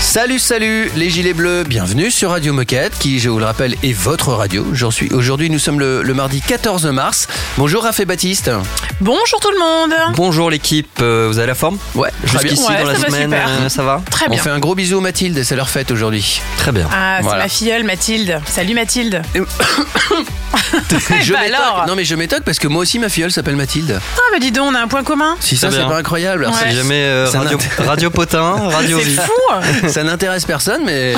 Salut, salut les gilets bleus, bienvenue sur Radio Moquette, qui, je vous le rappelle, est votre radio. J'en suis aujourd'hui, nous sommes le, le mardi 14 mars. Bonjour Raphaël Baptiste. Bonjour tout le monde Bonjour l'équipe, euh, vous avez la forme? Ouais, très bien. Jusqu'ici Ouais, dans la semaine, super. euh, ça va? Très On bien. fait un gros bisou Mathilde, c'est leur fête aujourd'hui. Très bien. Ah, c'est Voilà. ma filleule Mathilde. Salut Mathilde. Je bah alors Non mais je m'étonne parce que moi aussi ma filleule s'appelle Mathilde. Ah bah dis donc, on a un point commun. Si ça Très c'est bien. pas incroyable. Alors, Ouais. jamais euh, radio, radio Potin, Radio C'est fou Ça n'intéresse personne, mais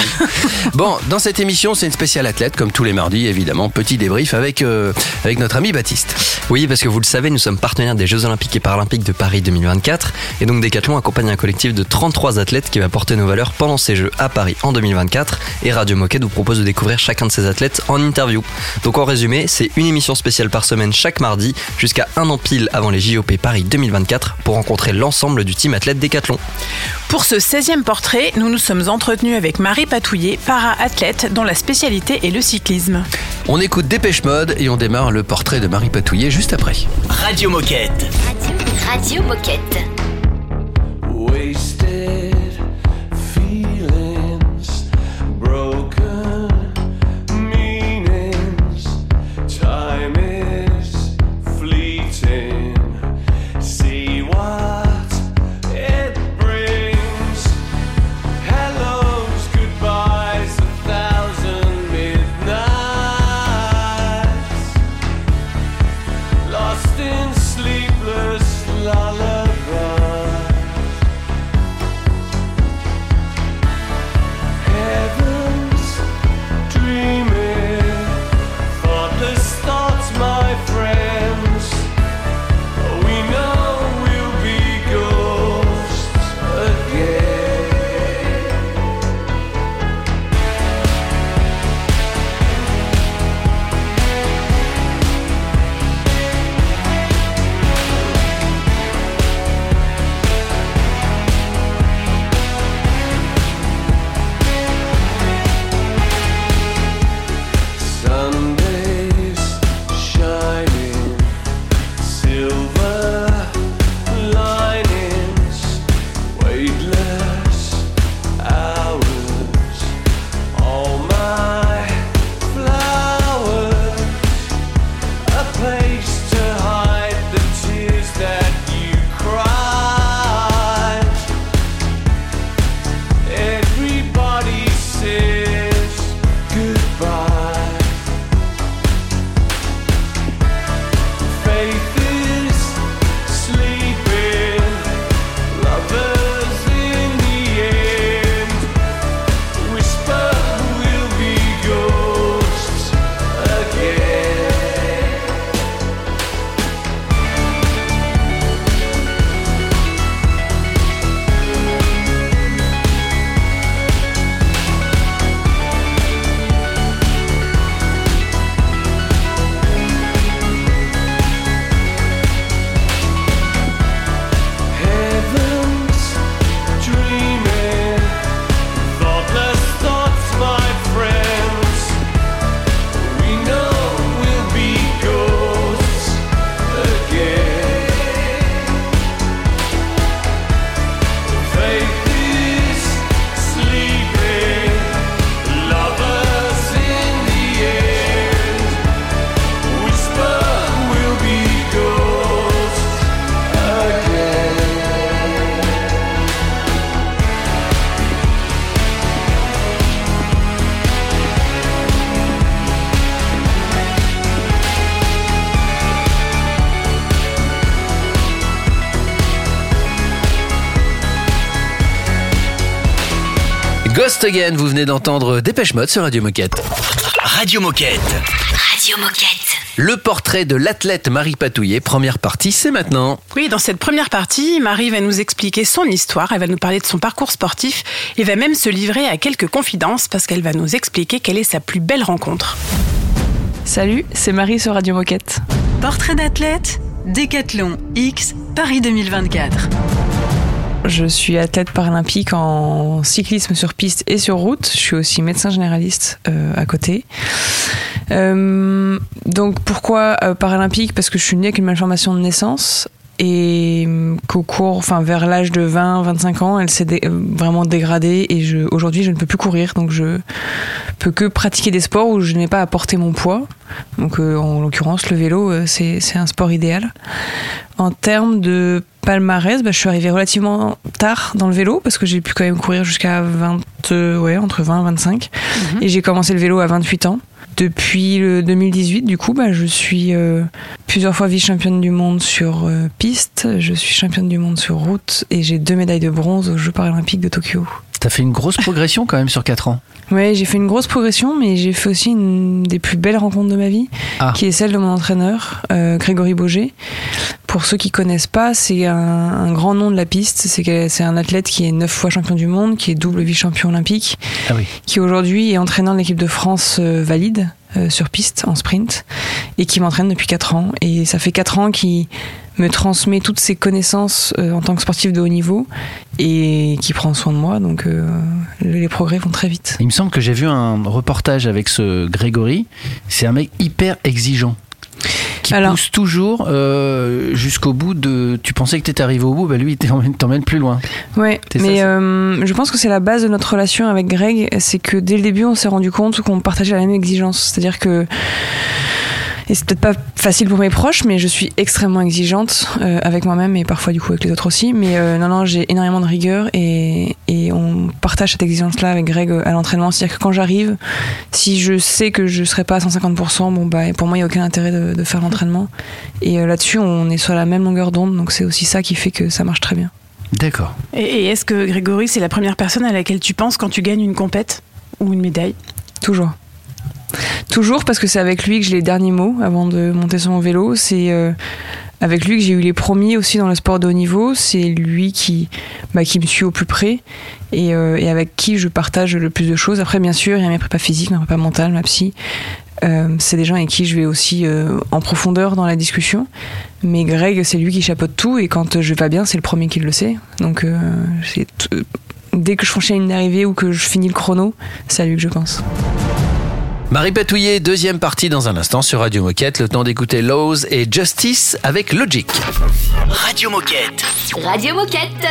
bon, dans cette émission, c'est une spéciale athlète, comme tous les mardis, évidemment. Petit débrief avec, euh, avec notre ami Baptiste. Oui, parce que vous le savez, nous sommes partenaires des Jeux Olympiques et Paralympiques de Paris 2024. Et donc Decathlon accompagne un collectif de 33 athlètes qui va porter nos valeurs pendant ces Jeux à Paris en 2024. Et Radio Moquette vous propose de découvrir chacun de ces athlètes en interview. Donc en résumé, c'est une émission spéciale par semaine chaque mardi jusqu'à un an pile avant les JOP Paris 2024 pour rencontrer l'ensemble du team athlète Decathlon. Pour ce 16e portrait, nous nous sommes entretenus avec Marie Patouillet, para-athlète dont la spécialité est le cyclisme. On écoute Dépêche Mode et on démarre le portrait de Marie Patouillet juste après. Radio Moquette. Radio Moquette. Again, vous venez d'entendre Dépêche Mode sur Radio Moquette. Radio Moquette. Radio Moquette. Le portrait de l'athlète Marie Patouillet, première partie, c'est maintenant. Oui, dans cette première partie, Marie va nous expliquer son histoire, elle va nous parler de son parcours sportif et va même se livrer à quelques confidences parce qu'elle va nous expliquer quelle est sa plus belle rencontre. Salut, c'est Marie sur Radio Moquette. Portrait d'athlète, Décathlon X, Paris 2024. Je suis athlète paralympique en cyclisme sur piste et sur route. Je suis aussi médecin généraliste euh, à côté. Euh, donc pourquoi euh, paralympique? Parce que je suis née avec une malformation de naissance et euh, qu'au cours, enfin vers l'âge de 20-25 ans, elle s'est dé- euh, vraiment dégradée et je, aujourd'hui je ne peux plus courir, donc je peux que pratiquer des sports où je n'ai pas à porter mon poids. Donc euh, en l'occurrence le vélo, euh, c'est un sport idéal. En termes de palmarès, bah, je suis arrivée relativement tard dans le vélo parce que j'ai pu quand même courir jusqu'à 20, euh, ouais, entre 20 et 25. Et j'ai commencé le vélo à 28 ans. Depuis le 2018, du coup, bah, je suis euh, plusieurs fois vice-championne du monde sur euh, piste, je suis championne du monde sur route et j'ai deux médailles de bronze aux Jeux paralympiques de Tokyo. T'as fait une grosse progression quand même sur 4 ans. Ouais, j'ai fait une grosse progression, mais j'ai fait aussi une des plus belles rencontres de ma vie, Ah. qui est celle de mon entraîneur, euh, Grégory Boger. Pour ceux qui connaissent pas, c'est un, un grand nom de la piste. C'est un athlète qui est neuf fois champion du monde, qui est double vice-champion olympique, Ah oui. qui aujourd'hui est entraîneur de l'équipe de France euh, valide euh, sur piste en sprint et qui m'entraîne depuis 4 ans. Et ça fait 4 ans qu'il me transmet toutes ses connaissances euh, en tant que sportif de haut niveau et qui prend soin de moi. Donc euh, les progrès vont très vite. Il me semble que j'ai vu un reportage avec ce Grégory. C'est un mec hyper exigeant. Qui Alors- pousse toujours euh, jusqu'au bout de. Tu pensais que t'étais arrivé au bout, bah lui il t'emmène plus loin. Ouais, ça, mais euh, je pense que c'est la base de notre relation avec Greg, c'est que dès le début, on s'est rendu compte qu'on partageait la même exigence. C'est-à-dire que, et c'est peut-être pas facile pour mes proches, mais je suis extrêmement exigeante euh, avec moi-même et parfois du coup avec les autres aussi. Mais euh, non, non, j'ai énormément de rigueur et, et on partage cette exigence-là avec Greg euh, à l'entraînement. C'est-à-dire que quand j'arrive, si je sais que je serai pas à 150%, bon bah pour moi il y a aucun intérêt de, de faire l'entraînement. Et euh, là-dessus, on est sur la même longueur d'onde, donc c'est aussi ça qui fait que ça marche très bien. D'accord. Et, et est-ce que Grégory, c'est la première personne à laquelle tu penses quand tu gagnes une compète ou une médaille? Toujours. Toujours parce que c'est avec lui que j'ai les derniers mots avant de monter sur mon vélo. C'est euh, avec lui que j'ai eu les premiers aussi dans le sport de haut niveau. C'est lui qui, bah, me suit au plus près et, euh, et avec qui je partage le plus de choses. Après, bien sûr, il y a mes prépas physiques, ma prépa mentale, ma psy. Euh, c'est des gens avec qui je vais aussi en profondeur dans la discussion. Mais Greg, c'est lui qui chapeaute tout et quand je vais pas bien, c'est le premier qui le sait. Donc, dès que je franchis la ligne d'arrivée ou que je finis le chrono, c'est à lui que je pense. Marie Patouillet, deuxième partie dans un instant sur Radio Moquette. Le temps d'écouter Laws et Justice avec Logic. Radio Moquette. Radio Moquette.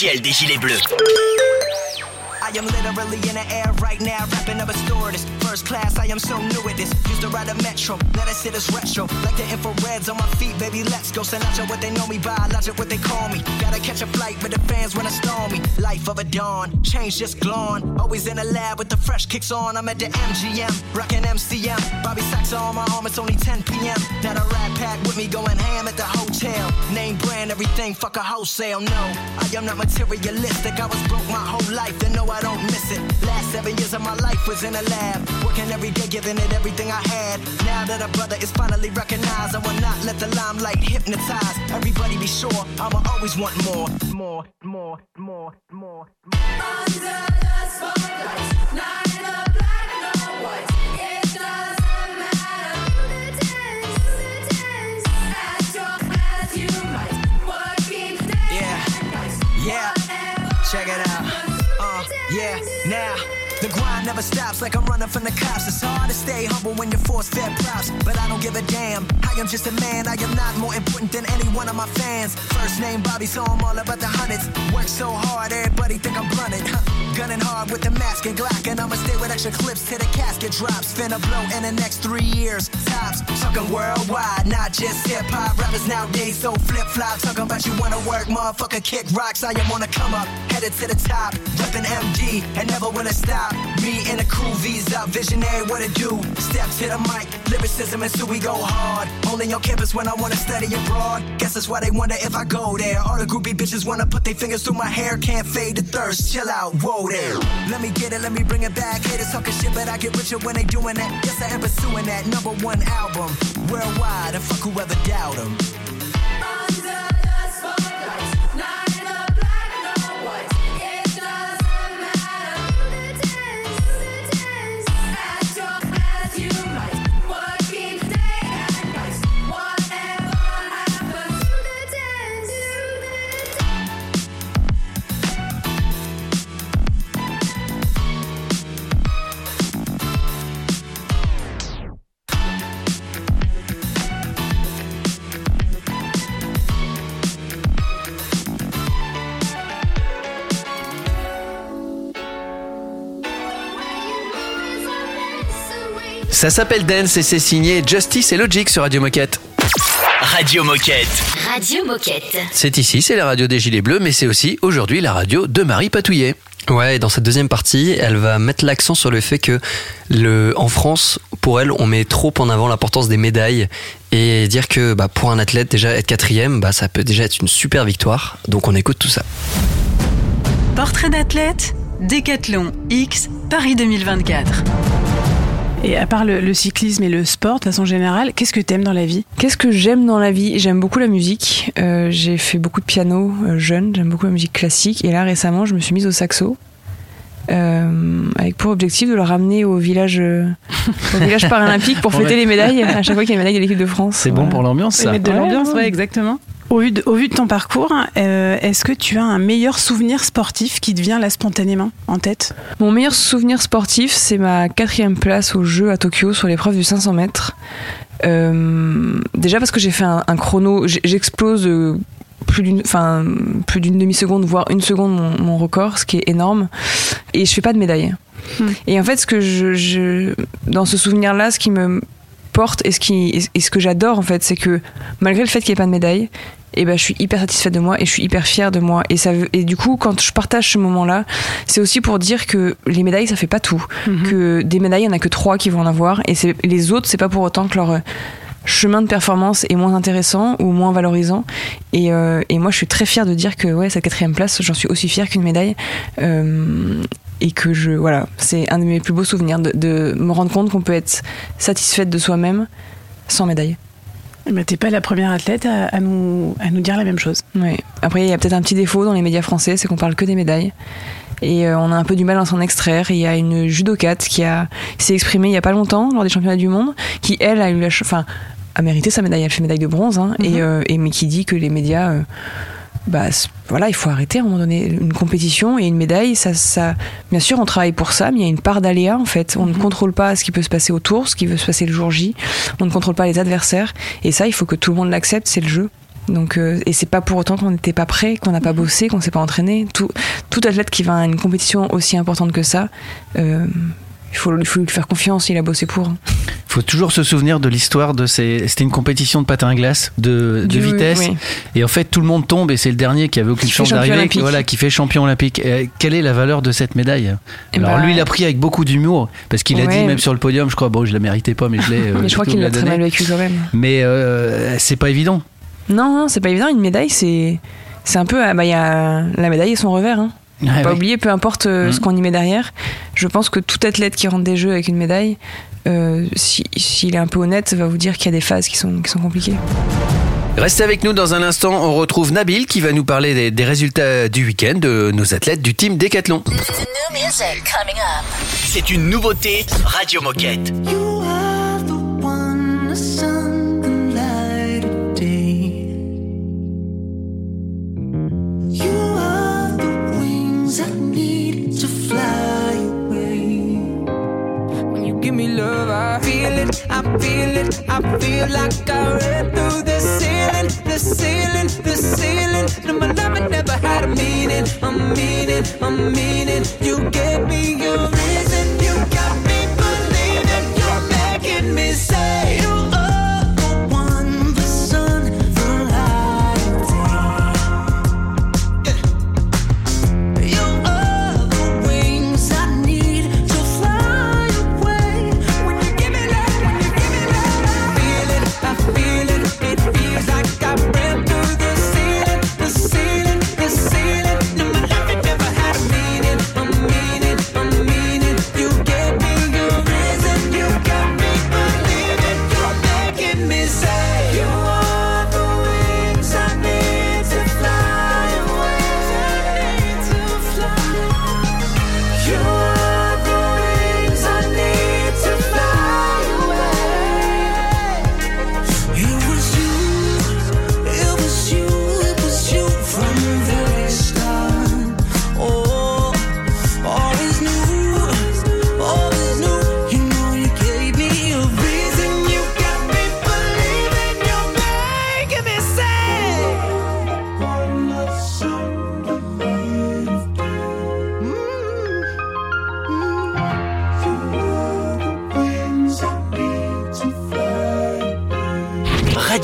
Des Gilets Bleus. I am literally in class, I am so new at this. Used to ride a metro, let us hit us retro. Like the infrareds on my feet, baby, let's go. Out what they know me by, logic what they call me. Gotta catch a flight with the fans when I storm me. Life of a dawn, change just glowing. Always in the lab with the fresh kicks on. I'm at the MGM, rocking MCM. Bobby Sacks on my arm, it's only 10 p.m. Now the rat pack with me going ham at the hotel. Name brand, everything, fuck a wholesale. No, I am not materialistic. I was broke my whole life, then no, I don't miss it. Last seven years of my life was in a lab, working every day, giving it everything I had. Now that a brother is finally recognized, I will not let the limelight hypnotize. Everybody be sure, I'ma always want more, more, more, more, more. Yeah, never stops like I'm running from the cops. It's hard to stay humble when you're forced fed props. But I don't give a damn. I am just a man. I am not more important than any one of my fans. First name Bobby, so I'm all about the hundreds. Work so hard, everybody think I'm blunted. Gunning hard with the mask and Glock. And I'ma stay with extra clips till the casket drops. Finna blow in the next three years. Tops, talking worldwide, not just hip hop. Rappers nowadays so flip flop. Talking about you wanna work, motherfucker, kick rocks. I am on a come up, headed to the top. Reppin' MD and never wanna stop. Me and the crew, visa, visionary, what it do? Step to the mic, lyricism, and so we go hard. Only on campus when I wanna study abroad. Guess that's why they wonder if I go there. All the groupie bitches wanna put their fingers through my hair. Can't fade the thirst, chill out, whoa there. Let me get it, let me bring it back. Haters talking shit, but I get richer when they doing that. Yes, I am pursuing that number one album worldwide, and fuck whoever doubt 'em. Ça s'appelle Dance et c'est signé Justice et Logic sur Radio Moquette. Radio Moquette. Radio Moquette. C'est ici, c'est la radio des Gilets Bleus, mais c'est aussi aujourd'hui la radio de Marie Patouillet. Ouais, et dans cette deuxième partie, elle va mettre l'accent sur le fait que le, en France, pour elle, on met trop en avant l'importance des médailles et dire que bah, pour un athlète, déjà être quatrième, bah, ça peut déjà être une super victoire. Donc on écoute tout ça. Portrait d'athlète, Décathlon X, Paris 2024. Et à part le, le cyclisme et le sport, de façon générale, qu'est-ce que t'aimes dans la vie? Qu'est-ce que j'aime dans la vie? J'aime beaucoup la musique. Euh, j'ai fait beaucoup de piano euh, jeune. J'aime beaucoup la musique classique. Et là, récemment, je me suis mise au saxo. euh, avec pour objectif de le ramener au village, euh, au village paralympique pour fêter les médailles à chaque fois qu'il y a une médaille de l'équipe de France. C'est bon pour l'ambiance, ça. Mettre de Ouais, l'ambiance, ouais, exactement. Au vu, de, au vu de ton parcours, euh, est-ce que tu as un meilleur souvenir sportif qui te vient là spontanément en tête? Mon meilleur souvenir sportif, c'est ma quatrième place au jeu à Tokyo sur l'épreuve du 500 mètres. Euh, déjà parce que j'ai fait un, un chrono, j'explose euh, plus d'une, enfin plus d'une demi seconde, voire une seconde mon, mon record, ce qui est énorme. Et je fais pas de médaille. Hmm. Et en fait, ce que je, je- dans ce souvenir-là, ce qui me porte et ce qui et ce que j'adore en fait, c'est que malgré le fait qu'il n'y ait pas de médaille, et ben je suis hyper satisfaite de moi et je suis hyper fière de moi. Et ça et du coup quand je partage ce moment-là, c'est aussi pour dire que les médailles ça fait pas tout, que des médailles il y en a que trois qui vont en avoir. Et c'est les autres c'est pas pour autant que leur euh, chemin de performance est moins intéressant ou moins valorisant. Et, euh, et moi je suis très fière de dire que ouais cette quatrième place j'en suis aussi fière qu'une médaille. Euh, et que je voilà c'est un de mes plus beaux souvenirs de, de me rendre compte qu'on peut être satisfaite de soi-même sans médaille Eh ben, T'es pas la première athlète à, à nous, à nous dire la même chose. Ouais. Après, il y a peut-être un petit défaut dans les médias français, c'est qu'on parle que des médailles. Et euh, on a un peu du mal à s'en extraire. Il y a une judokate qui a s'est exprimée il y a pas longtemps lors des championnats du monde, qui elle a eu la, enfin, a mérité sa médaille. Elle fait médaille de bronze, hein, et, euh, et mais qui dit que les médias euh, bah voilà, il faut arrêter à un moment donné une compétition et une médaille. Ça, ça, bien sûr, on travaille pour ça, mais il y a une part d'aléa en fait. On ne contrôle pas ce qui peut se passer autour, ce qui peut se passer le jour J. On ne contrôle pas les adversaires, et ça, il faut que tout le monde l'accepte. C'est le jeu. Donc, euh, et c'est pas pour autant qu'on n'était pas prêt, qu'on n'a pas bossé, qu'on s'est pas entraîné. Tout, tout athlète qui va à une compétition aussi importante que ça, euh, il faut, il faut lui faire confiance. Il a bossé pour. Il faut toujours se souvenir de l'histoire de ces. C'était une compétition de patin à glace, de, de Du- vitesse. oui. Et en fait, tout le monde tombe et c'est le dernier qui avait aucune Qui chance d'arriver. Voilà, qui fait champion olympique. Et quelle est la valeur de cette médaille? Eh Alors ben- lui, il a pris avec beaucoup d'humour parce qu'il a Ouais. dit même sur le podium, je crois, bon, je la méritais pas, mais je l'ai. euh, mais je crois qu'il la l'a très mal vécu quand même. Mais euh, c'est pas évident. Non, non, c'est pas évident. Une médaille, c'est, c'est un peu, ah bah, y a la médaille et son revers. Hein. Ouais, pas ouais. oublier, peu importe euh, ce qu'on y met derrière. Je pense que tout athlète qui rentre des jeux avec une médaille, euh, si- s'il est un peu honnête, va vous dire qu'il y a des phases qui sont, qui sont compliquées. Restez avec nous dans un instant. On retrouve Nabil qui va nous parler des, des résultats du week-end de nos athlètes du team Décathlon. C'est une nouveauté Radio Moquette. I feel it, I feel it, I feel like I read through the ceiling, the ceiling, the ceiling. No, my love never had a meaning, a meaning, a meaning. You gave me your reason,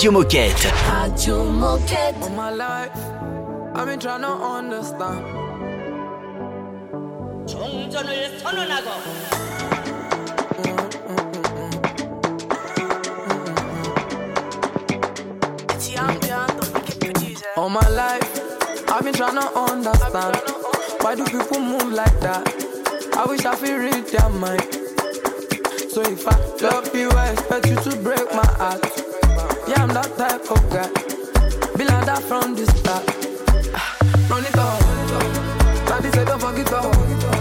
Radio Moquette. All my life, I've been trying to understand. All my life, I've been trying to understand. Why do people move like that? I wish I could read their mind. So if I love you, I expect you to break my heart. Yeah, I'm that type of guy. Be like that from the start. Run it up. Daddy said don't forget up.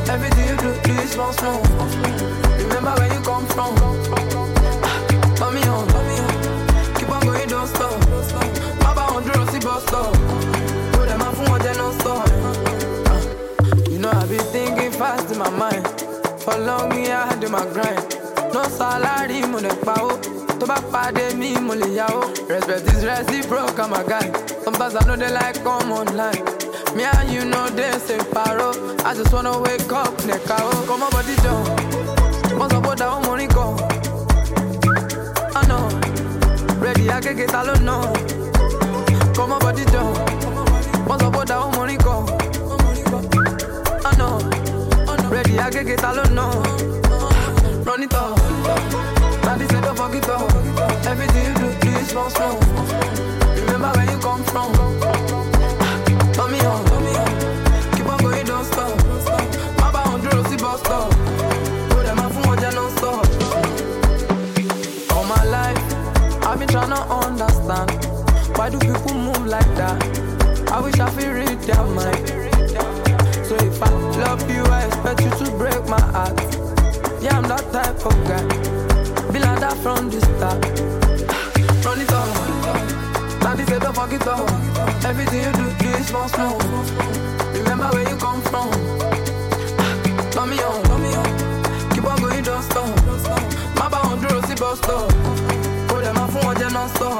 Everything you do, do is small, small. Remember where you come from. Ah, Turn me on. Keep on going, don't stop. Baba on the Rossi bus stop. Put them out for don't stop. You know I've been thinking fast in my mind. For long me I had in my grind. No salary, mo lè pa ó. Tó bá pàdé mi, mo lè yá ó. Respect is reciprocal, a guy. Sometimes I know they like come online. Me and you know they say paro. I just wanna wake up, nẹ̀ka ó. Kọ́mọ́ bọ́dí jọ. Wọ́n sọ bó da ó mo rí kọ́. Ọ̀nà rẹ̀dí agége ta ló nà. Kọ́mọ́ bọ́dí jọ. Wọ́n sọ bó da ó mo rí kọ́. Ọ̀nà rẹ̀dí agége ta ló nà. Run it do. Remember where you come from. Turn me on. Keep on going, don't stop. Stop. All my life, I've been trying to understand. Why do people move like that? I wish I could read their mind. So if I love you, I expect you to break my heart. Yeah, I'm that type of guy. Be like that from the start. Run it up. Daddy said don't forget up. Everything you do, do is for slow. Remember where you come from. Turn me on, on. Keep on going, don't stop. My bound to see bus stop. Put oh, them off one, then non stop.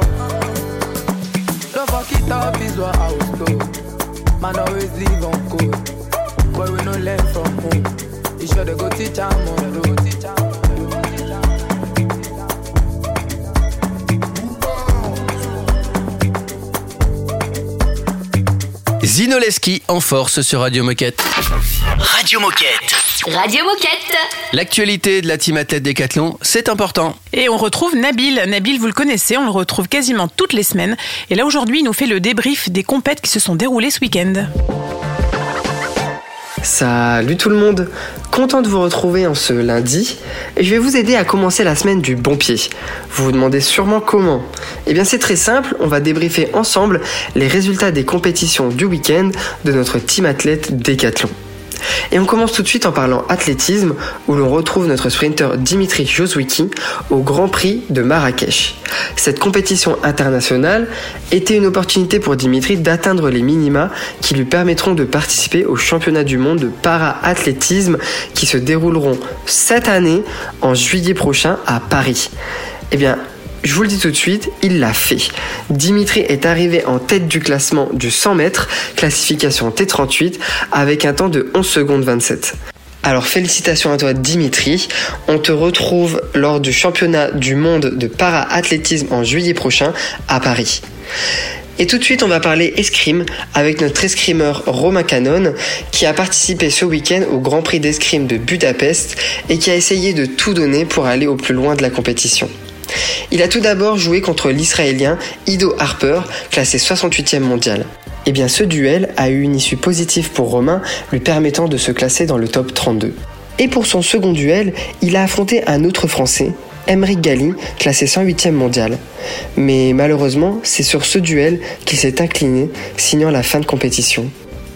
Don't fuck it up, is what I was told. Man always leave on code. But we no learn from home. You sure they go teach am on road. Zinoleski en force sur Radio Moquette. Radio Moquette. Radio Moquette. L'actualité de la team athlète Décathlon, c'est important. Et on retrouve Nabil. Nabil, vous le connaissez, on le retrouve quasiment toutes les semaines. Et là aujourd'hui, il nous fait le débrief des compètes qui se sont déroulées ce week-end. Salut tout le monde, content de vous retrouver en ce lundi et je vais vous aider à commencer la semaine du bon pied. Vous vous demandez sûrement comment Eh bien c'est très simple, on va débriefer ensemble les résultats des compétitions du week-end de notre team athlète Décathlon. Et on commence tout de suite en parlant athlétisme, où l'on retrouve notre sprinter Dimitri Joswicki au Grand Prix de Marrakech. Cette compétition internationale était une opportunité pour Dimitri d'atteindre les minima qui lui permettront de participer aux championnats du monde de para-athlétisme qui se dérouleront cette année en juillet prochain à Paris. Eh je vous le dis tout de suite, il l'a fait. Dimitri est arrivé en tête du classement du 100 mètres, classification T38, avec un temps de 11 secondes 27. Alors félicitations à toi Dimitri, on te retrouve lors du championnat du monde de para-athlétisme en juillet prochain à Paris. Et tout de suite, on va parler escrime avec notre escrimeur Romain Canon qui a participé ce week-end au Grand Prix d'escrime de Budapest et qui a essayé de tout donner pour aller au plus loin de la compétition. Il a tout d'abord joué contre l'Israélien Ido Harper, classé 68e mondial. Et bien ce duel a eu une issue positive pour Romain, lui permettant de se classer dans le top 32. Et pour son second duel, il a affronté un autre Français, Emeric Gali, classé 108e mondial. Mais malheureusement, c'est sur ce duel qu'il s'est incliné, signant la fin de compétition.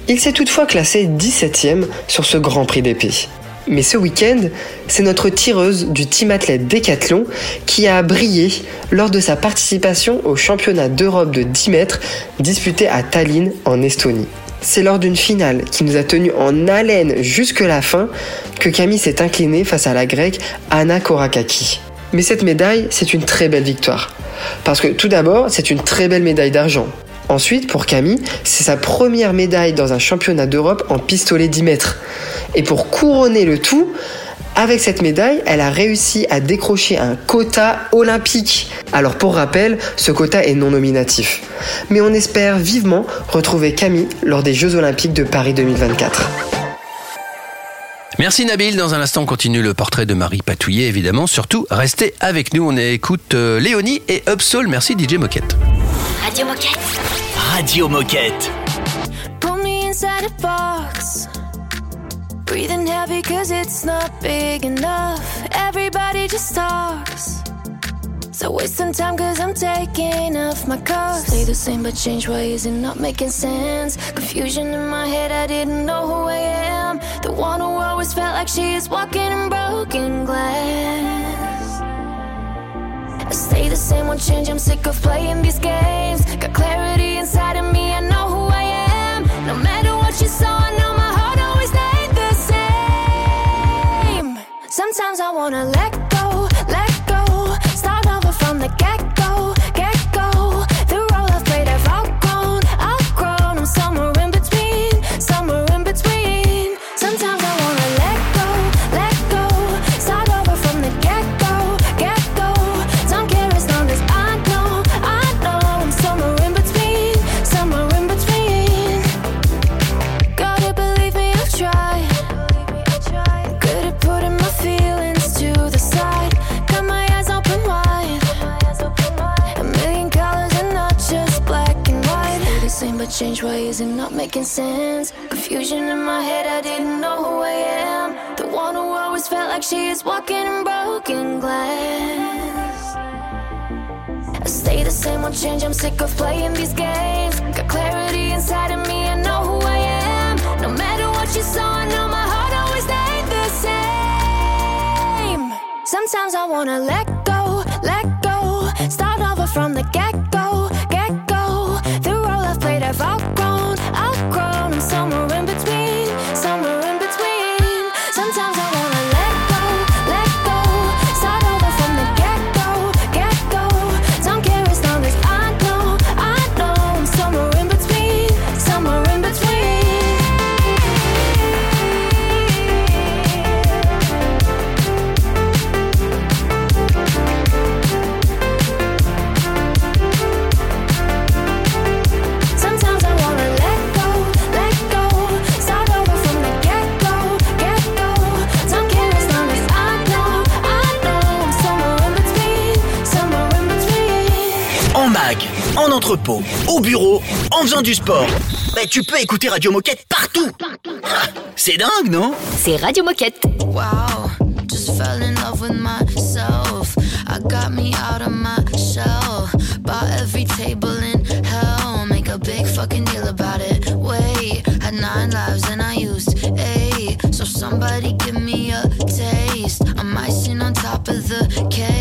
Il s'est toutefois classé 17e sur ce Grand Prix d'épée. Mais ce week-end, c'est notre tireuse du team athlète Décathlon qui a brillé lors de sa participation au championnat d'Europe de 10 mètres disputé à Tallinn en Estonie. C'est lors d'une finale qui nous a tenu en haleine jusque la fin que Camille s'est inclinée face à la grecque Anna Korakaki. Mais cette médaille, c'est une très belle victoire. Parce que tout d'abord, c'est une très belle médaille d'argent. Ensuite, pour Camille, c'est sa première médaille dans un championnat d'Europe en pistolet 10 mètres. Et pour couronner le tout, avec cette médaille, elle a réussi à décrocher un quota olympique. Alors pour rappel, ce quota est non nominatif. Mais on espère vivement retrouver Camille lors des Jeux olympiques de Paris 2024. Merci Nabil. Dans un instant, on continue le portrait de Marie Patouillet, évidemment. Surtout, restez avec nous. On écoute euh, Léonie et Upsoul. Merci DJ Moquette. Radio Moquette. Radio Moquette. Put me inside a box. Breathing heavy cause it's not big enough. Everybody just talks. So wasting time cause I'm taking off my cuffs. Stay the same but change ways and not making sense. Confusion in my head, I didn't know who I am. The one who always felt like she is walking in broken glass. I stay the same, won't change. I'm sick of playing these games. Got clarity inside of me, I know who I am. No matter what you saw, I know my heart always stayed the same. Sometimes I wanna let change. I'm sick of playing these games. Got clarity inside of me, I know who I am. No matter what you saw, I know my heart always stayed the same. Sometimes I wanna let l'entrepôt, au bureau, en faisant du sport. Bah, tu peux écouter Radio Moquette partout. Ah, C'est dingue, non? C'est Radio Moquette. Wow, just fell in love with myself. I got me out of my shell. Bought every table in hell. Make a big fucking deal about it. Wait, had nine lives and I used eight. So somebody give me a taste. I'm icing on top of the cake.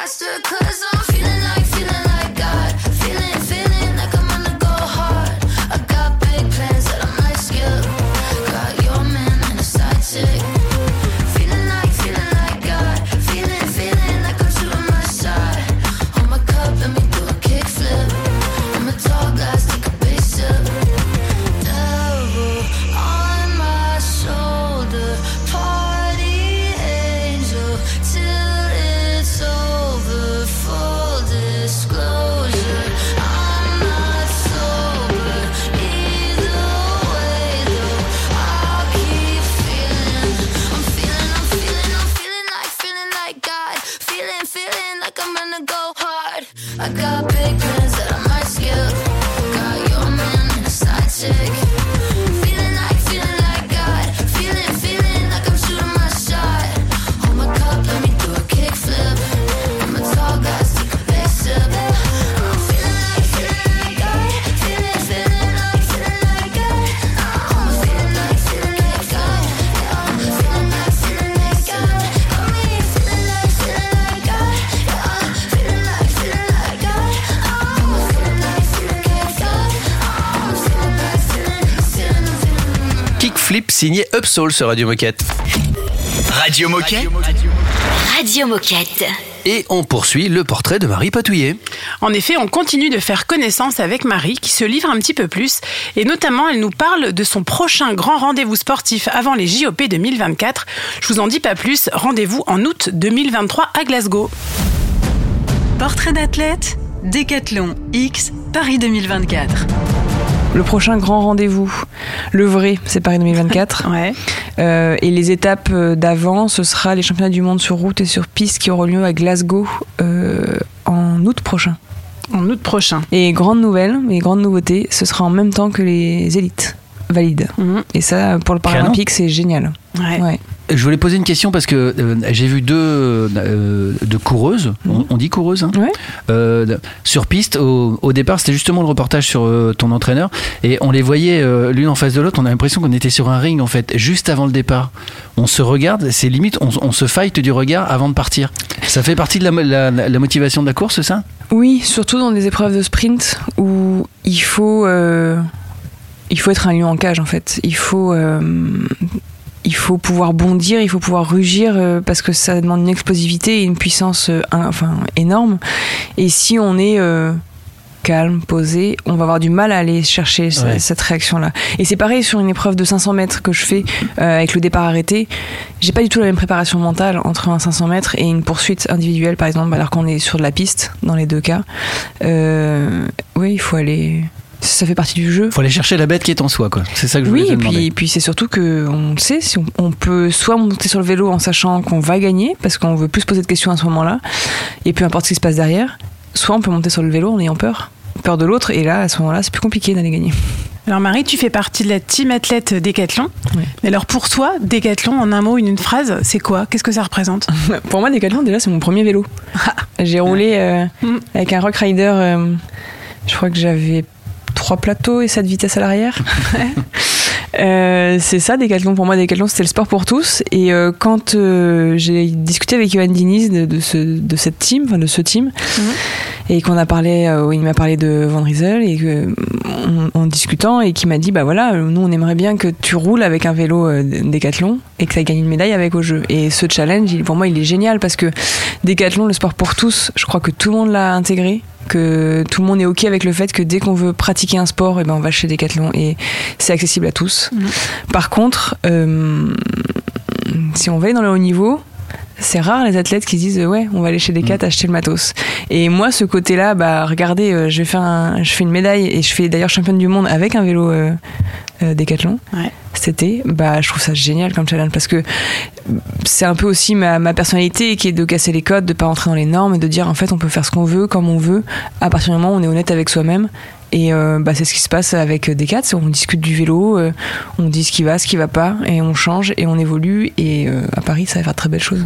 Faster, signé Upsoul sur Radio Moquette. Radio Moquette Radio Moquette. Et on poursuit le portrait de Marie Patouillet. En effet, on continue de faire connaissance avec Marie qui se livre un petit peu plus et notamment elle nous parle de son prochain grand rendez-vous sportif avant les JOP 2024. Je vous en dis pas plus, rendez-vous en août 2023 à Glasgow. Portrait d'athlète, Décathlon X, Paris 2024. Le prochain grand rendez-vous, le vrai, c'est Paris 2024. Ouais. Euh, et les étapes euh, d'avant, ce sera les championnats du monde sur route et sur piste qui auront lieu à Glasgow euh, en août prochain. En août prochain. Et grande nouvelle, et grande nouveauté, ce sera en même temps que les élites valides. Et ça, pour le paralympique, c'est génial. Ouais. Ouais. Je voulais poser une question parce que euh, j'ai vu deux, euh, deux coureuses, on, on dit coureuses, hein Euh, sur piste. Au, au départ, c'était justement le reportage sur ton entraîneur et on les voyait l'une en face de l'autre. On a l'impression qu'on était sur un ring en fait, juste avant le départ. On se regarde, c'est limite, on, on se fight du regard avant de partir. Ça fait partie de la, mo- la- la motivation de la course, ça? Oui, surtout dans des épreuves de sprint où il faut, il faut être un lion en cage en fait. Il faut, euh, il faut pouvoir bondir, il faut pouvoir rugir euh, parce que ça demande une explosivité et une puissance euh, un- enfin, énorme. Et si on est euh, calme, posé, on va avoir du mal à aller chercher ce- Ouais. cette réaction-là. Et c'est pareil sur une épreuve de 500 mètres que je fais avec le départ arrêté. J'ai pas du tout la même préparation mentale entre un 500 mètres et une poursuite individuelle, par exemple, alors qu'on est sur de la piste dans les deux cas. Oui, il faut aller. Ça fait partie du jeu. Faut aller chercher la bête qui est en soi, quoi. C'est ça que je voulais Oui, te et puis, demander. et puis c'est surtout que on le sait, si on, on peut soit monter sur le vélo en sachant qu'on va gagner, parce qu'on veut plus se poser de questions à ce moment-là, et peu importe ce qui se passe derrière, soit on peut monter sur le vélo en ayant peur, peur de l'autre, et là, à ce moment-là, c'est plus compliqué d'aller gagner. Alors Marie, tu fais partie de la team athlète Décathlon. Mais alors pour toi, Décathlon, en un mot, une, une phrase, c'est quoi? Qu'est-ce que ça représente? Pour moi, Decathlon, déjà, c'est mon premier vélo. J'ai roulé euh, avec un Rock Rider, euh, je crois que j'avais trois plateaux et sept vitesses à l'arrière. Euh, c'est ça, Décathlon. Pour moi, Décathlon, c'était le sport pour tous. Et euh, quand euh, j'ai discuté avec Johan Diniz de, de, ce, de cette team, enfin de ce team, et qu'on a parlé, euh, il m'a parlé de Van Riesel, et que, en, en discutant, et qui m'a dit, bah voilà, nous, on aimerait bien que tu roules avec un vélo euh, Décathlon et que ça gagne une médaille avec au jeu. Et ce challenge, pour moi, il est génial parce que Décathlon, le sport pour tous, je crois que tout le monde l'a intégré que tout le monde est ok avec le fait que dès qu'on veut pratiquer un sport, et ben on va chez Decathlon et c'est accessible à tous. Par contre, euh, si on va aller dans le haut niveau, c'est rare les athlètes qui disent ouais on va aller chez Decat acheter le matos. Et moi ce côté là bah regardez euh, je fais un, je fais une médaille et je fais d'ailleurs championne du monde avec un vélo euh, euh, Decathlon. Cet été bah je trouve ça génial comme challenge parce que c'est un peu aussi ma, ma personnalité qui est de casser les codes de pas rentrer dans les normes et de dire en fait on peut faire ce qu'on veut comme on veut à partir du moment où on est honnête avec soi-même et euh, bah, c'est ce qui se passe avec Decat, c'est on discute du vélo, euh, on dit ce qui va, ce qui va pas, et on change et on évolue. Et euh, à Paris, ça va faire de très belles choses.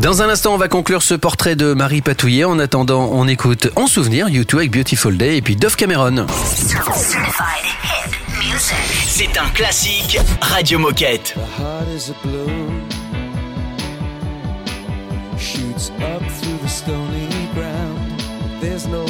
Dans un instant, on va conclure ce portrait de Marie Patouillet. En attendant, on écoute En souvenir YouTube avec Beautiful Day et puis Dove Cameron. C'est un classique Radio Moquette. heart is a balloon shoots up through the stony ground there's no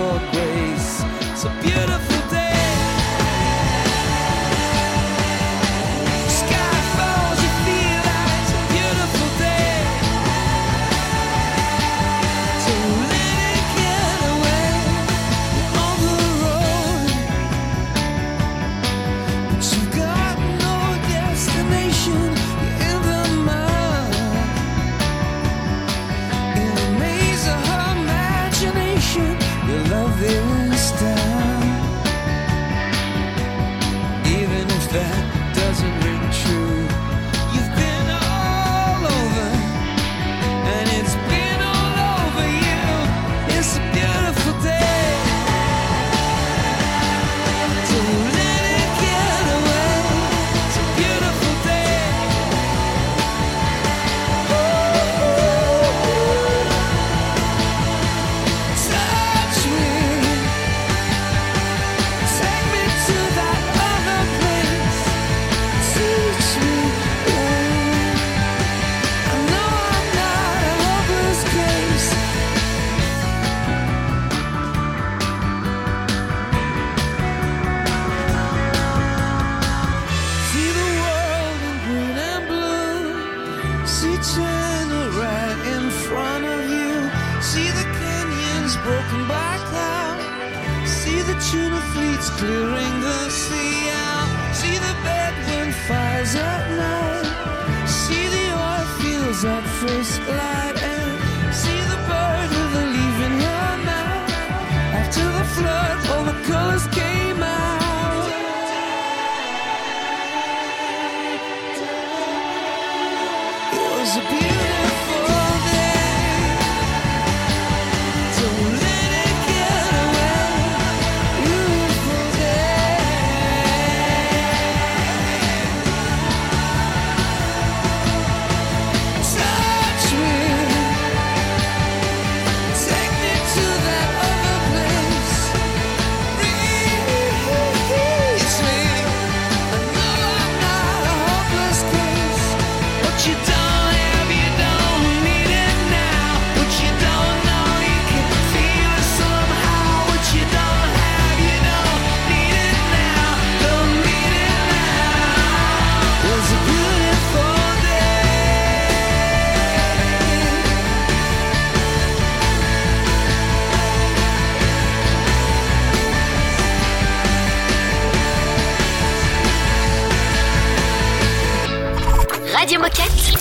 for grace. A beautiful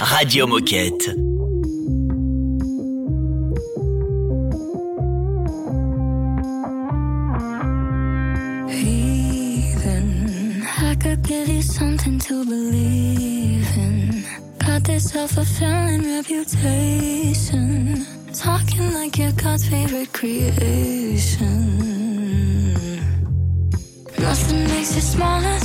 Radio Moquette. I could give you something to believe in. Got this self-fulfilling reputation. Talking like you're God's favorite creation. Nothing makes you smaller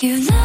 You know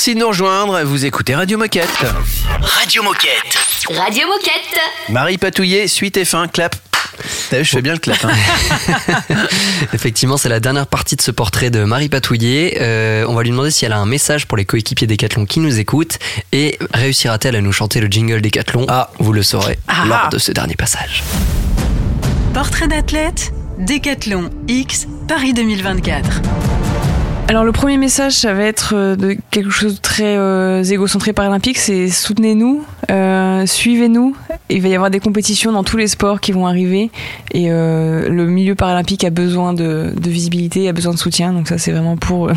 Merci de nous rejoindre. Vous écoutez Radio Moquette. Radio Moquette. Radio Moquette. Marie Patouillet, suite et fin, clap. T'as vu, je fais bien le clap. hein. Effectivement, c'est la dernière partie de ce portrait de Marie Patouillet. Euh, on va lui demander si elle a un message pour les coéquipiers Décathlon qui nous écoutent et réussira-t-elle à nous chanter le jingle Décathlon Ah, vous le saurez Ah. lors de ce dernier passage. Portrait d'athlète, Décathlon X, Paris 2024. Alors le premier message, ça va être euh, de quelque chose de très euh, égocentré paralympique, c'est soutenez-nous, euh, suivez-nous. Il va y avoir des compétitions dans tous les sports qui vont arriver et le milieu paralympique a besoin de, visibilité, a besoin de soutien. Donc ça c'est vraiment pour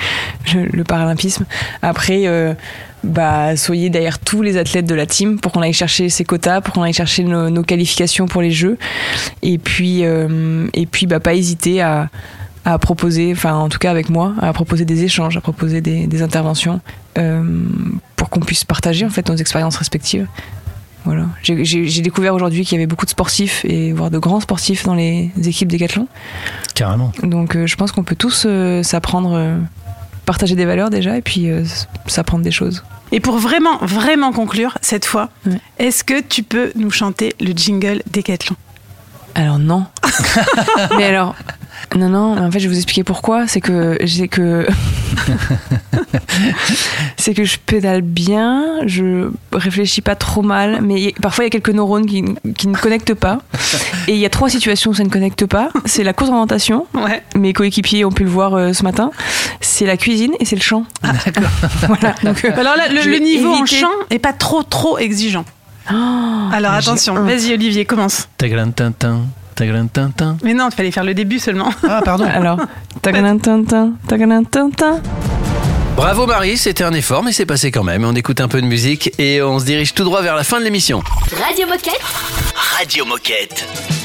le, paralympisme. Après, bah, soyez derrière tous les athlètes de la team pour qu'on aille chercher ces quotas, pour qu'on aille chercher nos, nos qualifications pour les Jeux. Et puis, et puis bah, pas hésiter à à proposer, enfin en tout cas avec moi, à proposer des échanges, à proposer des, des interventions euh, pour qu'on puisse partager en fait nos expériences respectives. Voilà. J'ai- découvert aujourd'hui qu'il y avait beaucoup de sportifs et voire de grands sportifs dans les équipes Décathlon. Carrément. Donc euh, je pense qu'on peut tous euh, s'apprendre, euh, partager des valeurs déjà et puis euh, s'apprendre des choses. Et pour vraiment, vraiment conclure, cette fois, est-ce que tu peux nous chanter le jingle Décathlon Alors non. Mais alors, non, non, mais en fait, je vais vous expliquer pourquoi. C'est que j'ai que. c'est que je pédale bien, je réfléchis pas trop mal, mais parfois il y a quelques neurones qui, qui ne connectent pas. Et il y a trois situations où ça ne connecte pas. C'est la course d'orientation. Mes coéquipiers ont pu le voir euh, ce matin. C'est la cuisine et c'est le chant. voilà. Donc, euh, Alors là, le, niveau en chant est pas trop, trop exigeant. Alors j'ai attention, vas-y Olivier, commence. Tintin, Mais non, il fallait faire le début seulement. Ah, pardon. Alors. Bravo Marie, c'était un effort, mais c'est passé quand même. On écoute un peu de musique et on se dirige tout droit vers la fin de l'émission. Radio Moquette. Radio Moquette.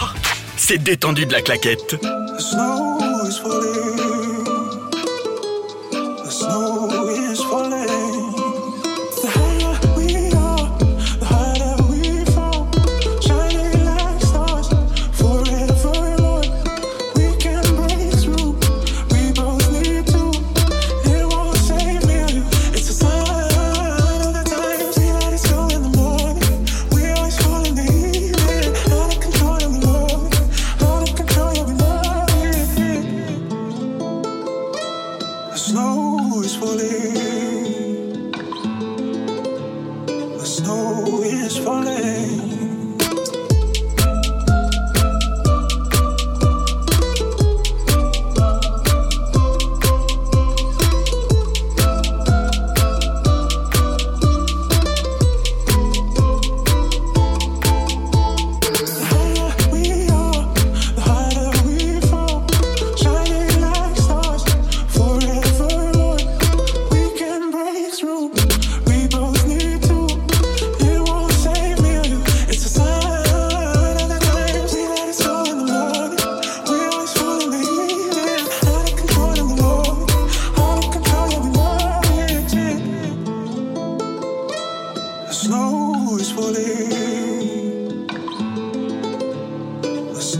Oh, c'est détendu de la claquette.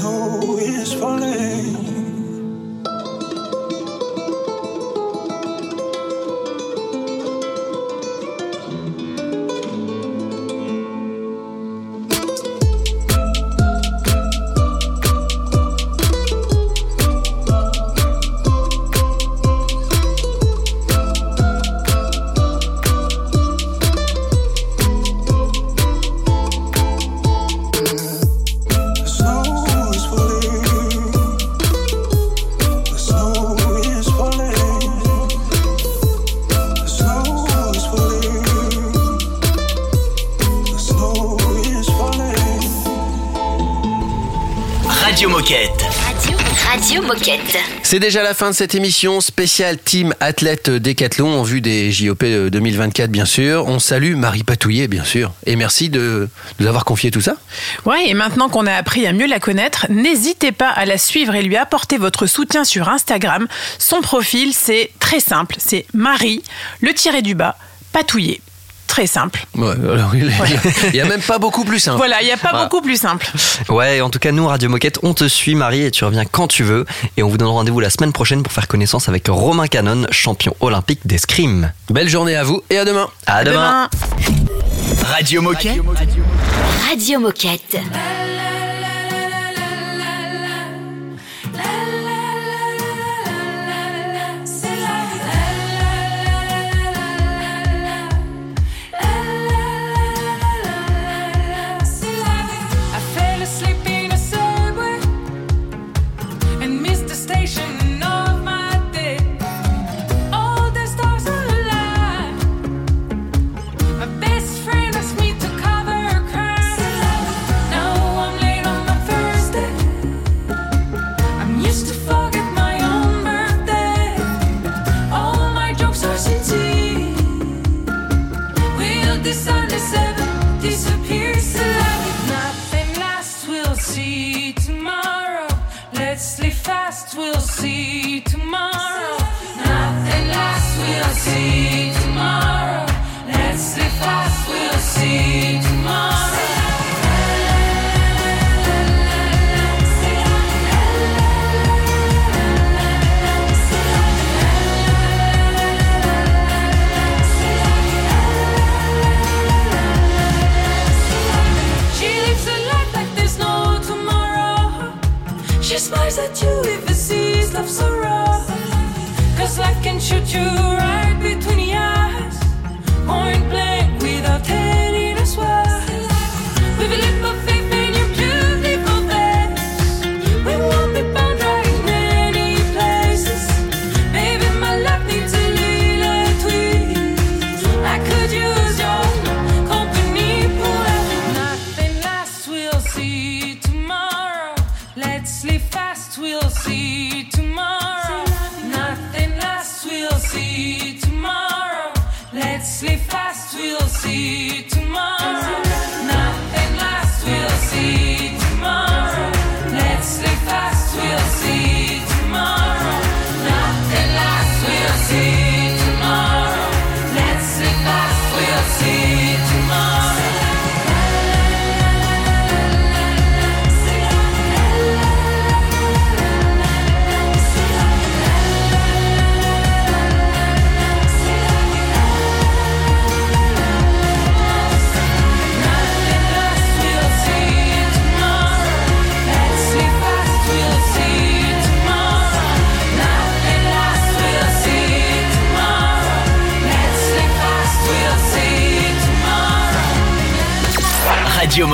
snow is falling. C'est déjà la fin de cette émission spéciale Team Athlète Décathlon en vue des JOP 2024 euh, bien sûr. On salue Marie Patouillet bien sûr et merci de nous avoir confié tout ça. Ouais et maintenant qu'on a appris à mieux la connaître, n'hésitez pas à la suivre et lui apporter votre soutien sur Instagram. Son profil c'est très simple, c'est Marie le tiré du bas Patouillet très simple. Il n'y a, même pas beaucoup plus simple. Voilà, il n'y a pas ah. beaucoup plus simple. Ouais, en tout cas, nous, Radio Moquette, on te suit, Marie, et tu reviens quand tu veux. Et on vous donne rendez-vous la semaine prochaine pour faire connaissance avec Romain Canon, champion olympique d'escrime. Belle journée à vous et à demain. À, demain. Radio Radio Moquette. Radio Moquette.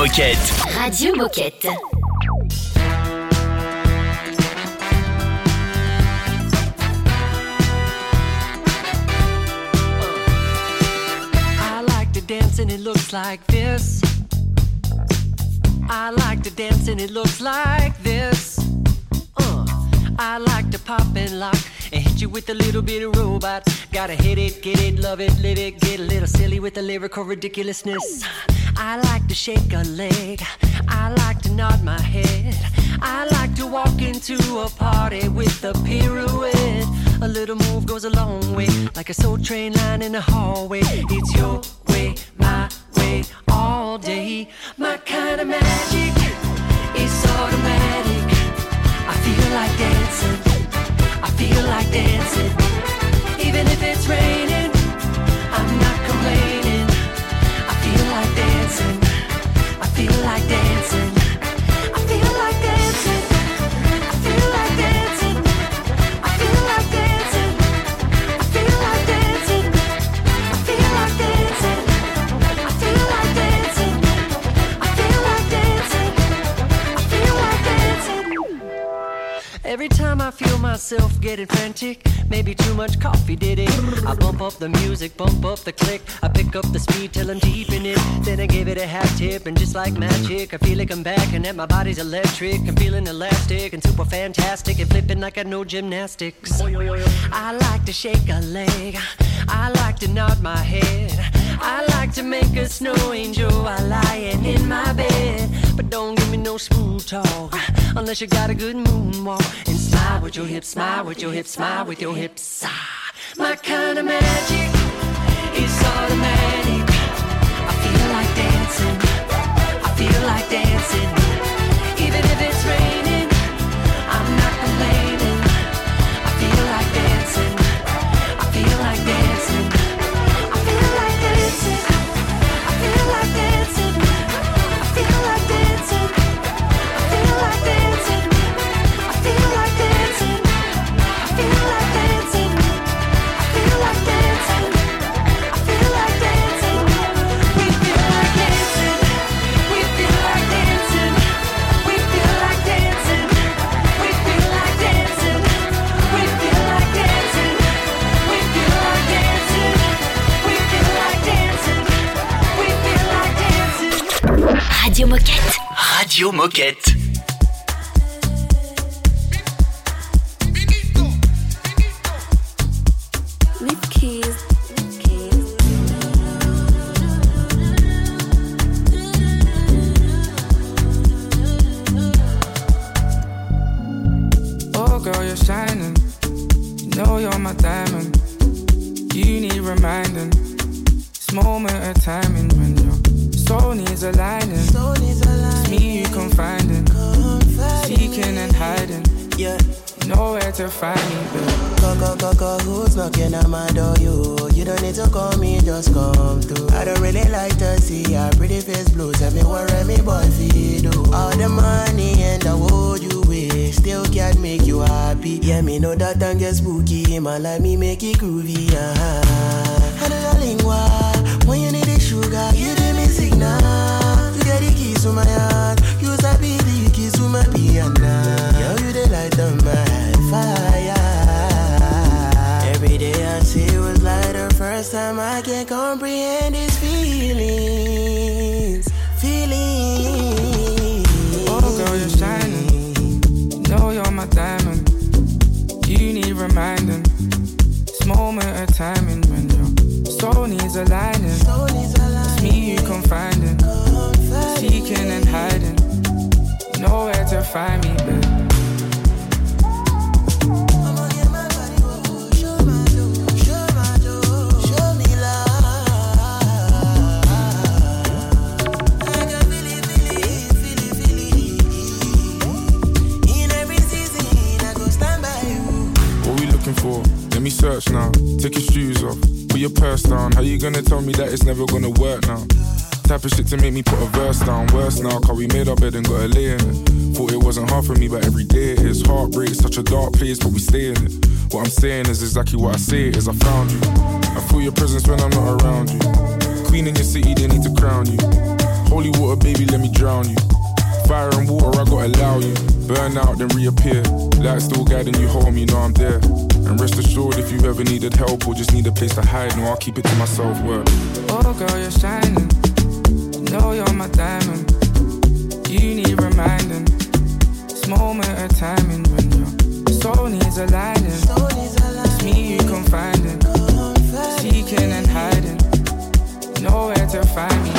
Moquette. Radio Moquette. I like to dance and it looks like this. I like to dance and it looks like this. Uh, I like to pop and lock and hit you with a little bit of robot. Gotta hit it, get it, love it, live it, get a little silly with the lyrical ridiculousness. I like to shake a leg. I like to nod my head. I like to walk into a party with a pirouette. A little move goes a long way, like a soul train line in the hallway. It's your way, my way, all day. My kind of magic is automatic. I feel like dancing. I feel like dancing. Even if it's raining, feel myself getting frantic, maybe too much coffee did it. I bump up the music, bump up the click. I pick up the speed till I'm deep in it. Then I give it a half tip, and just like magic, I feel like I'm back and that my body's electric. I'm feeling elastic and super fantastic and flipping like I know gymnastics. I like to shake a leg. I like to nod my head. I like to make a snow angel while lying in my bed. But don't give me no smooth talk unless you got a good moonwalk. And smile with your hips, smile with your hips, smile with your hips. Ah, my kind of magic is automatic. I feel like dancing. I feel like dancing. Radio Moquette. With keys. Oh, girl, you're shining. You know you're my diamond. You need reminding. This moment of timing when your soul needs aligning. It's you confiding. Seeking and hiding. Yeah. Nowhere to find me. Go, go, go, go, who's knocking at my door? You, you don't need to call me, just come through. I don't really like to see your pretty face blue. Tell me what me boy feel do. All the money and the wood you wish still can't make you happy. Yeah, me know that and get spooky. Man, like me make it groovy. Uh-huh. Know your lingua. When you need the sugar, you give me signal. You get the keys to my heart. Find me, babe. What we looking for? Let me search now. Take your shoes off. Put your purse down. How you gonna tell me that it's never gonna work now? Type of shit to make me put a verse down. Worse now, cause we made our bed and got a lay in it. Thought it wasn't hard for me, but every day it is. Heartbreak, such a dark place, but we stay in it. What I'm saying is exactly what I say is. I found you. I feel your presence when I'm not around you. Queen in your city, they need to crown you. Holy water, baby, let me drown you. Fire and water, I gotta allow you. Burn out, then reappear. Light still guiding you home, you know I'm there. And rest assured, if you ever needed help or just need a place to hide, no, I'll keep it to myself. Word. Oh, girl, you're shining. Know you're my diamond. You need reminding. This moment of timing when your soul needs aligning. It's me you confiding. Seeking and hiding. Nowhere to find me.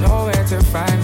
Nowhere to find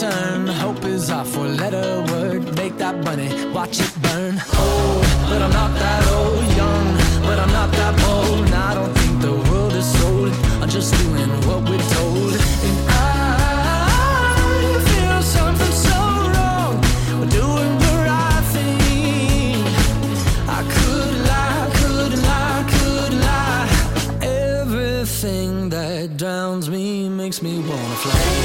Turn. Hope is our four letter word. Make that money, watch it burn. Old, but I'm not that old. Young, but I'm not that bold. And I don't think the world is sold. I'm just doing what we're told. And I feel something so wrong. We're doing the right thing. I could lie, could lie, could lie. Everything that drowns me makes me wanna fly.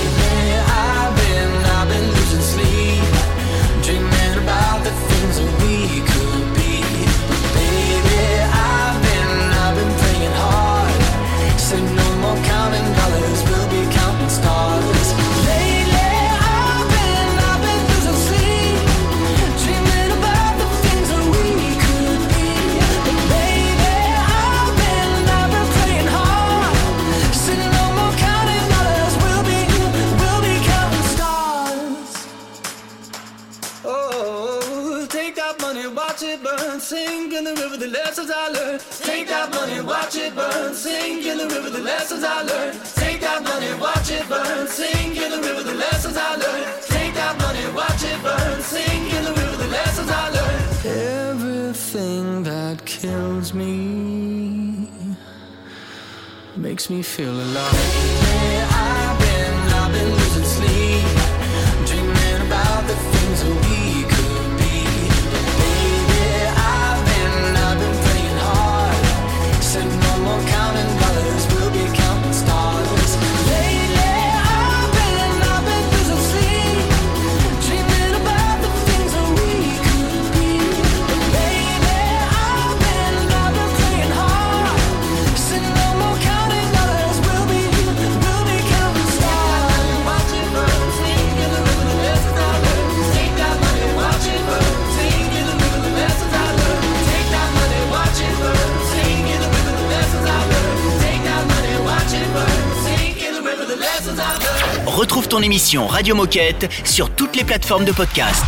Radio Moquette sur toutes les plateformes de podcast.